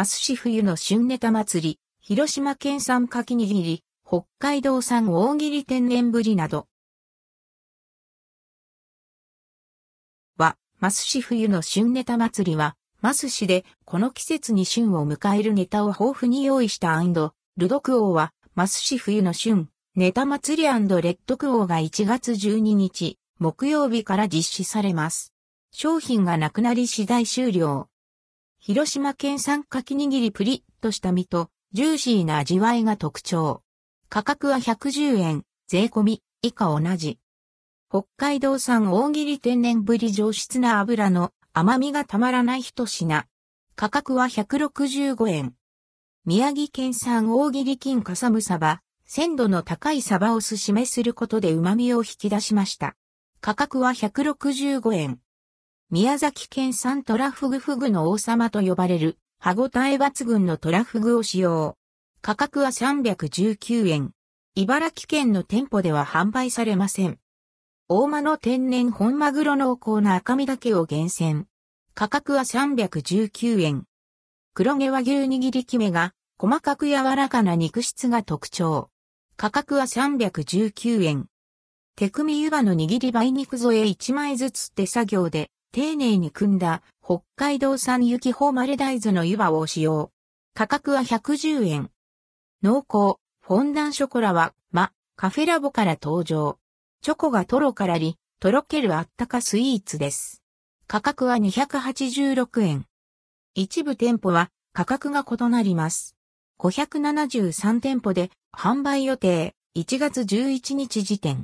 マス市冬の旬ネタ祭り、広島県産かき握り、北海道産大切り天然ぶりなど。は、マス市冬の旬ネタ祭りは、マス市でこの季節に旬を迎えるネタを豊富に用意したルドクオーは、マス市冬の旬、ネタ祭りレッドクオーが1月12日、木曜日から実施されます。商品がなくなり次第終了。広島県産かき握りプリッとした身とジューシーな味わいが特徴。価格は110円、税込み、以下同じ。北海道産大切り天然ぶり上質な油の甘みがたまらない一品。価格は165円。宮城県産大切り金かさむサバ、鮮度の高いサバをすしめすることで旨味を引き出しました。価格は165円。宮崎県産トラフグフグの王様と呼ばれる歯ごたえ抜群のトラフグを使用。価格は319円。茨城県の店舗では販売されません。大間の天然本マグロ濃厚な赤身だけを厳選。価格は319円。黒毛和牛握りきめが細かく柔らかな肉質が特徴。価格は319円。手組湯葉の握り梅肉添え1枚ずつ手作業で丁寧に組んだ北海道産雪穂丸大豆の湯葉を使用。価格は110円。濃厚、フォンダンショコラは、ま、カフェラボから登場。チョコがトロからり、とろけるあったかスイーツです。価格は286円。一部店舗は価格が異なります。573店舗で販売予定1月11日時点。